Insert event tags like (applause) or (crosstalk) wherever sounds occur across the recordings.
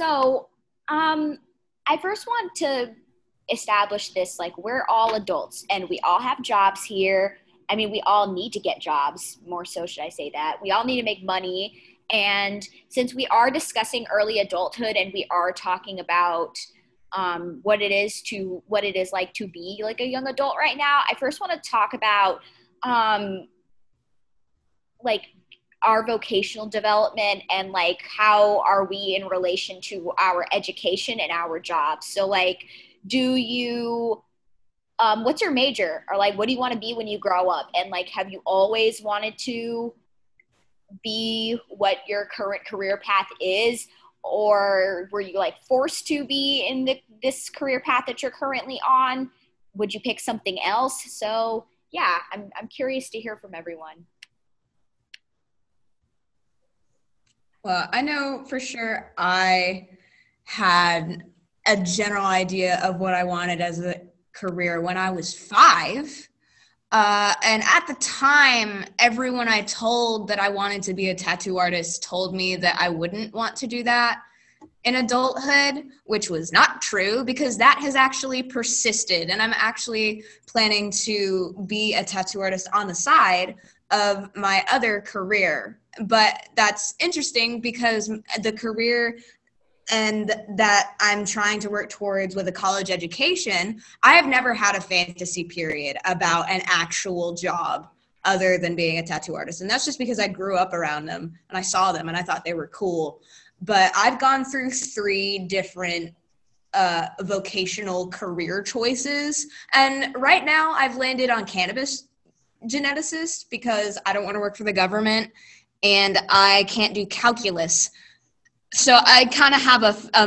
So, um, I first want to establish this like we're all adults and we all have jobs here. I mean, we all need to get jobs, more so, should I say that? We all need to make money. And since we are discussing early adulthood and we are talking about um, what it is to what it is like to be like a young adult right now, I first want to talk about um, like our vocational development and like how are we in relation to our education and our jobs. So like, do you um, what's your major? Or like what do you want to be when you grow up? And like have you always wanted to be what your current career path is? Or were you like forced to be in the, this career path that you're currently on? Would you pick something else? So yeah i'm, I'm curious to hear from everyone well i know for sure i had a general idea of what i wanted as a career when I was five. Uh, and at the time, everyone I told that I wanted to be a tattoo artist told me that I wouldn't want to do that in adulthood, which was not true because that has actually persisted. And I'm actually planning to be a tattoo artist on the side of my other career. But that's interesting because the career and that I'm trying to work towards with a college education, I have never had a fantasy period about an actual job other than being a tattoo artist. And that's just because I grew up around them and I saw them and I thought they were cool. But I've gone through three different uh, vocational career choices. And right now I've landed on cannabis geneticist because I don't want to work for the government and I can't do calculus so I kind of have a, a,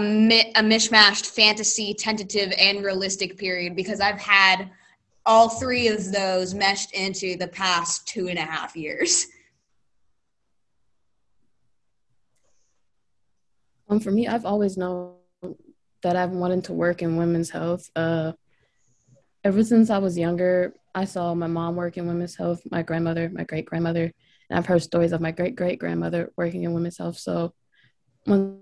a mishmashed fantasy, tentative, and realistic period because I've had all three of those meshed into the past two and a half years. Um, for me, I've always known that I've wanted to work in women's health. Uh, ever since I was younger, I saw my mom work in women's health, my grandmother, my great grandmother, and I've heard stories of my great great grandmother working in women's health. So once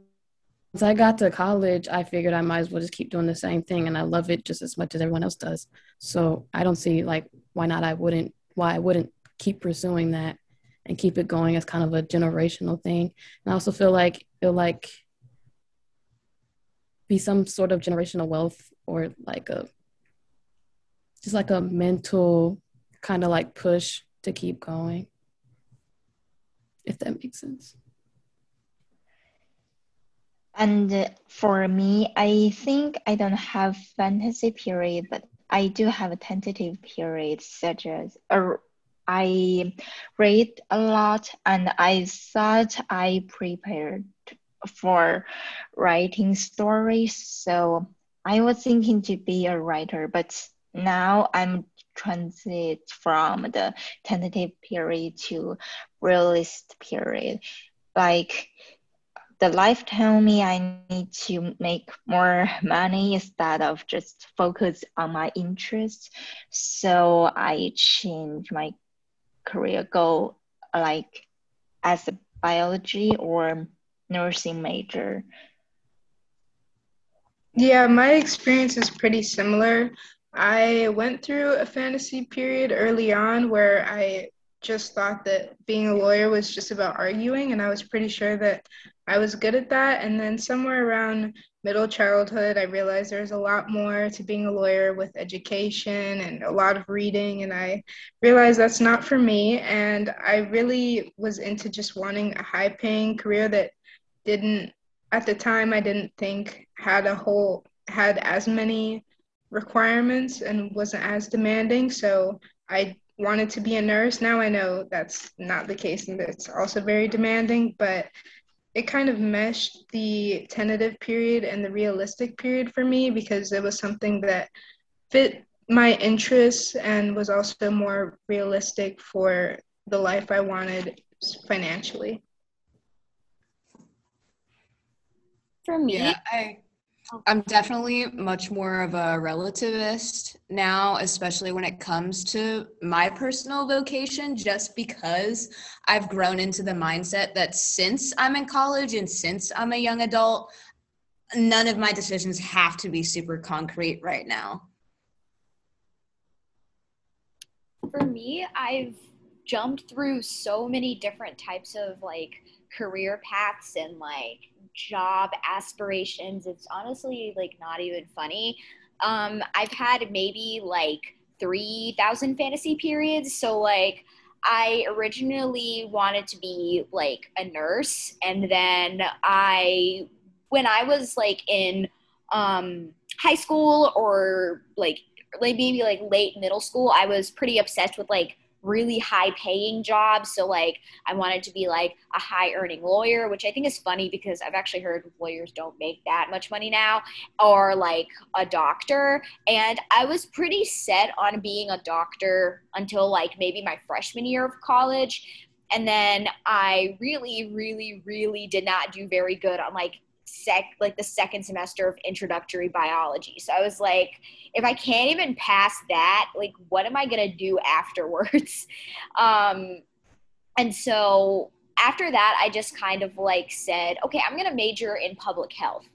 I got to college, I figured I might as well just keep doing the same thing, and I love it just as much as everyone else does. So I don't see like why not I wouldn't why I wouldn't keep pursuing that and keep it going as kind of a generational thing. And I also feel like it'll like be some sort of generational wealth or like a just like a mental kind of like push to keep going. If that makes sense. And for me, I think I don't have fantasy period, but I do have a tentative period, such as uh, I read a lot and I thought I prepared for writing stories. So I was thinking to be a writer, but now I'm transit from the tentative period to realist period. Like the life told me I need to make more money instead of just focus on my interests. So I changed my career goal like as a biology or nursing major. Yeah, my experience is pretty similar. I went through a fantasy period early on where I just thought that being a lawyer was just about arguing, and I was pretty sure that I was good at that. And then somewhere around middle childhood, I realized there's a lot more to being a lawyer with education and a lot of reading. And I realized that's not for me. And I really was into just wanting a high paying career that didn't, at the time, I didn't think had a whole, had as many requirements and wasn't as demanding. So I wanted to be a nurse. Now I know that's not the case and it's also very demanding, but it kind of meshed the tentative period and the realistic period for me because it was something that fit my interests and was also more realistic for the life I wanted financially. For me, yeah, I I'm definitely much more of a relativist now, especially when it comes to my personal vocation, just because I've grown into the mindset that since I'm in college and since I'm a young adult, none of my decisions have to be super concrete right now. For me, I've jumped through so many different types of like career paths and like job aspirations. It's honestly like not even funny. Um, I've had maybe like 3,000 fantasy periods. So, like, I originally wanted to be like a nurse. And then I, when I was like in um, high school or like, like maybe like late middle school, I was pretty obsessed with like really high paying jobs. So like I wanted to be like a high earning lawyer, which I think is funny because I've actually heard lawyers don't make that much money now, or like a doctor. And I was pretty set on being a doctor until like maybe my freshman year of college. And then I really, really, really did not do very good on like sec like the second semester of introductory biology. So I was like, if I can't even pass that, like what am I gonna do afterwards? (laughs) um, and so after that, I just kind of like said, okay, I'm gonna major in public health.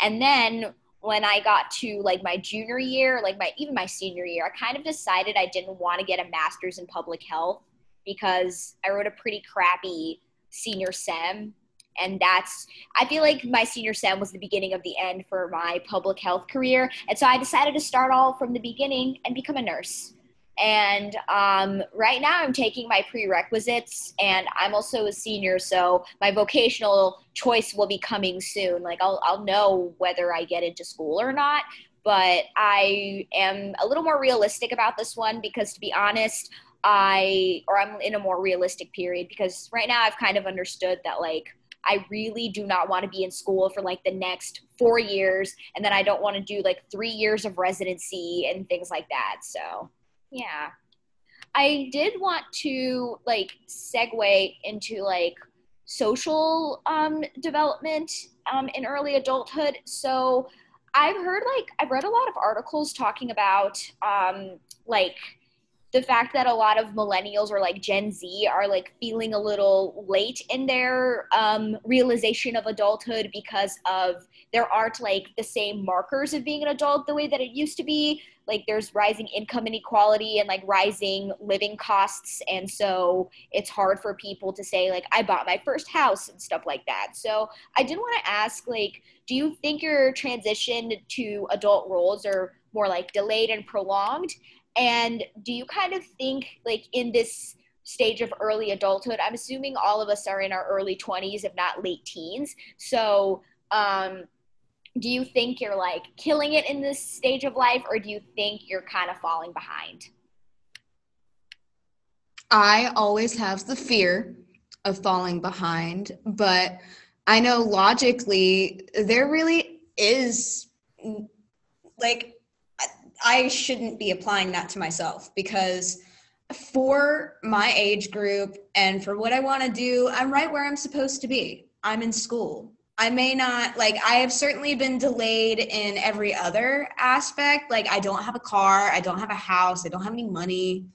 And then when I got to like my junior year, like my even my senior year, I kind of decided I didn't want to get a master's in public health because I wrote a pretty crappy senior sem and that's i feel like my senior sem was the beginning of the end for my public health career. And so i decided to start all from the beginning and become a nurse. And um, right now i'm taking my prerequisites and i'm also a senior so my vocational choice will be coming soon. Like i'll, I'll know whether i get into school or not but i am a little more realistic about this one because to be honest i or i'm in a more realistic period because right now i've kind of understood that like I really do not want to be in school for like the next four years. And then I don't want to do like three years of residency and things like that. So, yeah. I did want to like segue into like social um, development um, in early adulthood. So, I've heard like, I've read a lot of articles talking about um, like, the fact that a lot of millennials or like Gen Z are like feeling a little late in their um, realization of adulthood because of there aren't like the same markers of being an adult the way that it used to be. Like there's rising income inequality and like rising living costs. And so it's hard for people to say, like, I bought my first house and stuff like that. So I did want to ask, like, do you think your transition to adult roles are more like delayed and prolonged? And do you kind of think, like, in this stage of early adulthood, I'm assuming all of us are in our early 20s, if not late teens. So, um, do you think you're like killing it in this stage of life, or do you think you're kind of falling behind? I always have the fear of falling behind, but I know logically there really is like I shouldn't be applying that to myself because for my age group and for what I want to do, I'm right where I'm supposed to be. I'm in school. I may not like I have certainly been delayed in every other aspect. Like I don't have a car, I don't have a house, I don't have any money.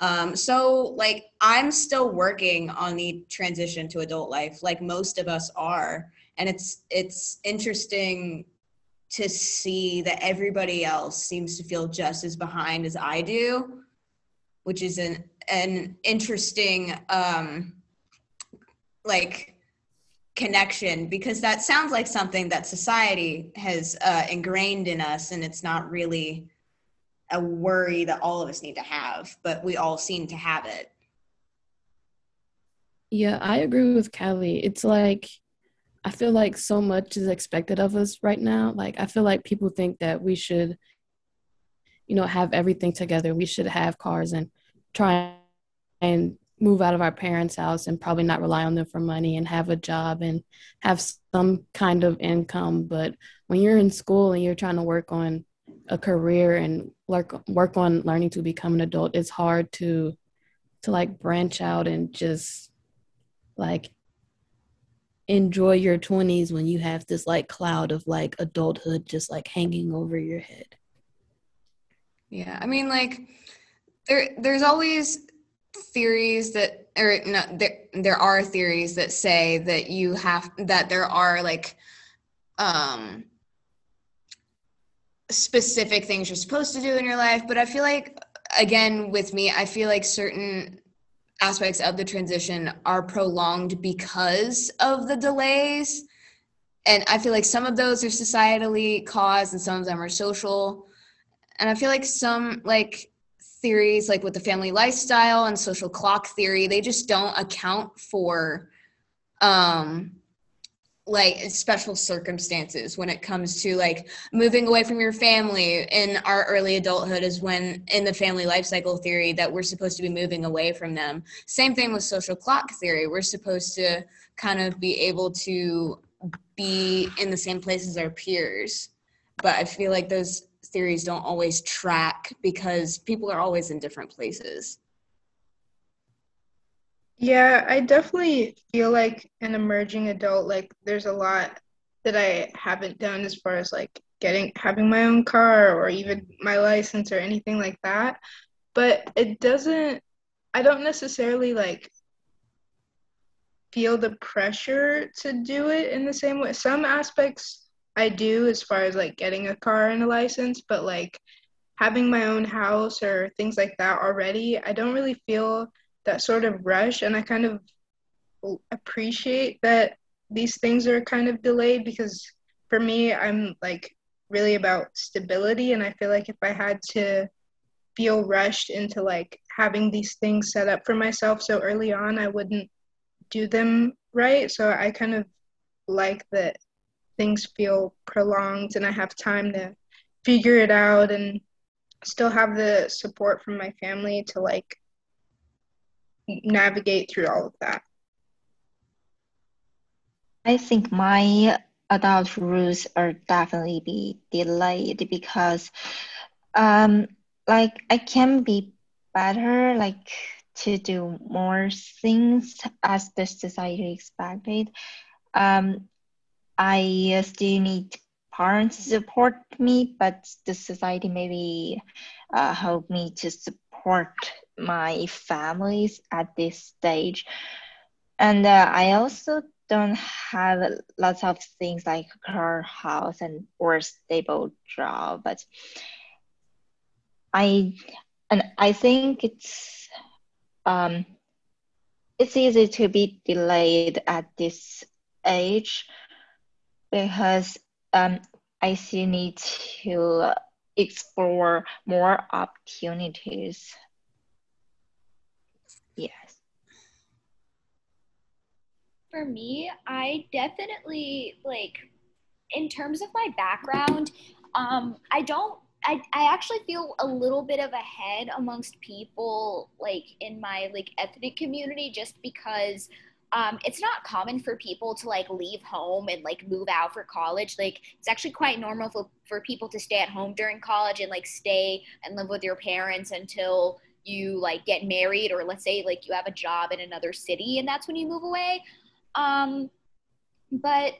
Um, so like I'm still working on the transition to adult life, like most of us are. And it's it's interesting to see that everybody else seems to feel just as behind as I do, which is an an interesting um like connection because that sounds like something that society has uh, ingrained in us and it's not really a worry that all of us need to have but we all seem to have it. Yeah i agree with callie. It's like I feel like so much is expected of us right now. Like I feel like people think that we should, you know, have everything together. We should have cars and try and move out of our parents' house and probably not rely on them for money and have a job and have some kind of income. But when you're in school and you're trying to work on a career and work work on learning to become an adult, it's hard to to like branch out and just like enjoy your 20s when you have this like cloud of like adulthood just like hanging over your head? Yeah i mean like there there's always theories that or no there there are theories that say that you have that there are like um specific things you're supposed to do in your life, but I feel like again with me, I feel like certain aspects of the transition are prolonged because of the delays. And I feel like some of those are societally caused and some of them are social. And I feel like some like theories like with the family life cycle and social clock theory, they just don't account for um like special circumstances when it comes to like moving away from your family. In our early adulthood is when in the family life cycle theory that we're supposed to be moving away from them. Same thing with social clock theory. We're supposed to kind of be able to be in the same place as our peers. But i feel like those theories don't always track because people are always in different places Yeah, I definitely feel like an emerging adult, like there's a lot that I haven't done as far as like getting having my own car or even my license or anything like that. But it doesn't, I don't necessarily like feel the pressure to do it in the same way. Some aspects I do as far as like getting a car and a license, but like having my own house or things like that already, I don't really feel that sort of rush and I kind of appreciate that these things are kind of delayed because for me I'm like really about stability and I feel like if I had to feel rushed into like having these things set up for myself so early on I wouldn't do them right. So I kind of like that things feel prolonged and I have time to figure it out and still have the support from my family to like navigate through all of that. I think my adult rules are definitely be delayed because um like I can be better like to do more things as the society expected. Um I still need parents to support me, but the society maybe uh, help me to support my families at this stage. And uh, I also don't have lots of things like car, house, and or stable job, but I and I think it's um it's easy to be delayed at this age because um I still need to explore more opportunities For me, I definitely like in terms of my background, um, I don't I, I actually feel a little bit of a head amongst people like in my like ethnic community just because um, it's not common for people to like leave home and like move out for college. Like it's actually quite normal for, for people to stay at home during college and like stay and live with your parents until you like get married or let's say like you have a job in another city and that's when you move away um but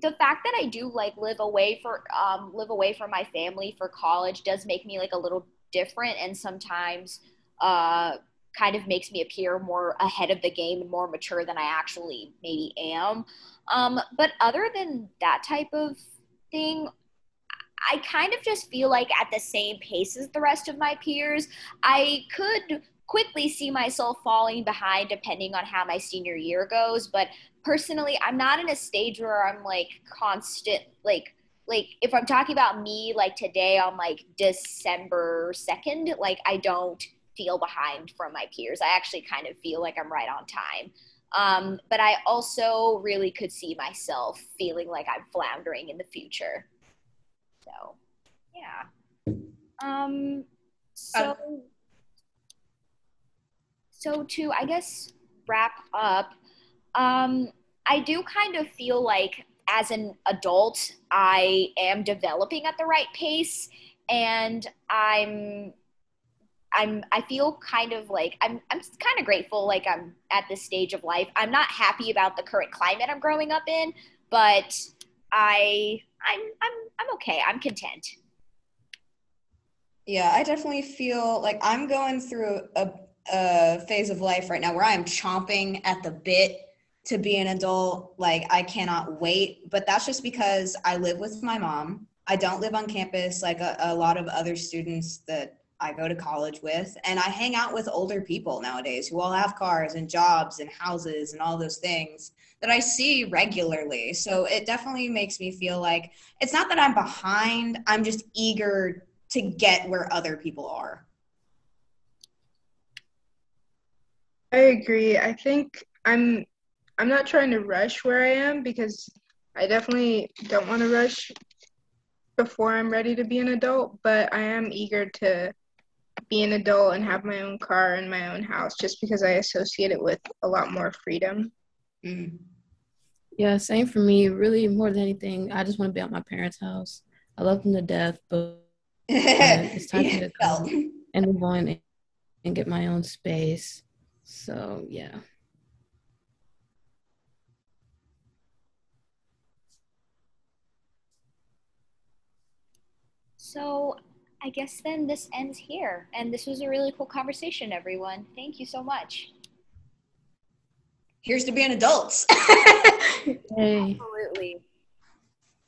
the fact that i do like live away for um live away from my family for college does make me like a little different and sometimes uh kind of makes me appear more ahead of the game and more mature than i actually maybe am um but other than that type of thing I kind of just feel like at the same pace as the rest of my peers. I could quickly see myself falling behind depending on how my senior year goes, but personally, I'm not in a stage where I'm like constant like like if I'm talking about me like today on like December 2nd, like I don't feel behind from my peers. I actually kind of feel like I'm right on time. Um, but I also really could see myself feeling like I'm floundering in the future. So, yeah. Um, so, so to I guess wrap up, um, I do kind of feel like as an adult, I am developing at the right pace, and I'm I'm I feel kind of like I'm I'm kind of grateful like I'm at this stage of life. I'm not happy about the current climate I'm growing up in, but I I'm I'm I'm okay. I'm content. Yeah, I definitely feel like I'm going through a, a phase of life right now where I am chomping at the bit to be an adult. Like I cannot wait, but that's just because I live with my mom I don't live on campus like a, a lot of other students that I go to college with, and I hang out with older people nowadays who all have cars and jobs and houses and all those things that I see regularly. So it definitely makes me feel like it's not that I'm behind, I'm just eager to get where other people are. I agree. I think I'm I'm not trying to rush where I am because I definitely don't want to rush before I'm ready to be an adult, but I am eager to be an adult and have my own car and my own house just because I associate it with a lot more freedom. Mm. Yeah, same for me. Really, more than anything, I just want to be at my parents' house. I love them to death, but (laughs) it's time yeah, to go and move on and get my own space. So, yeah. So I guess then this ends here. And this was a really cool conversation, everyone. Thank you so much. Here's to being adults. (laughs) hey. Absolutely.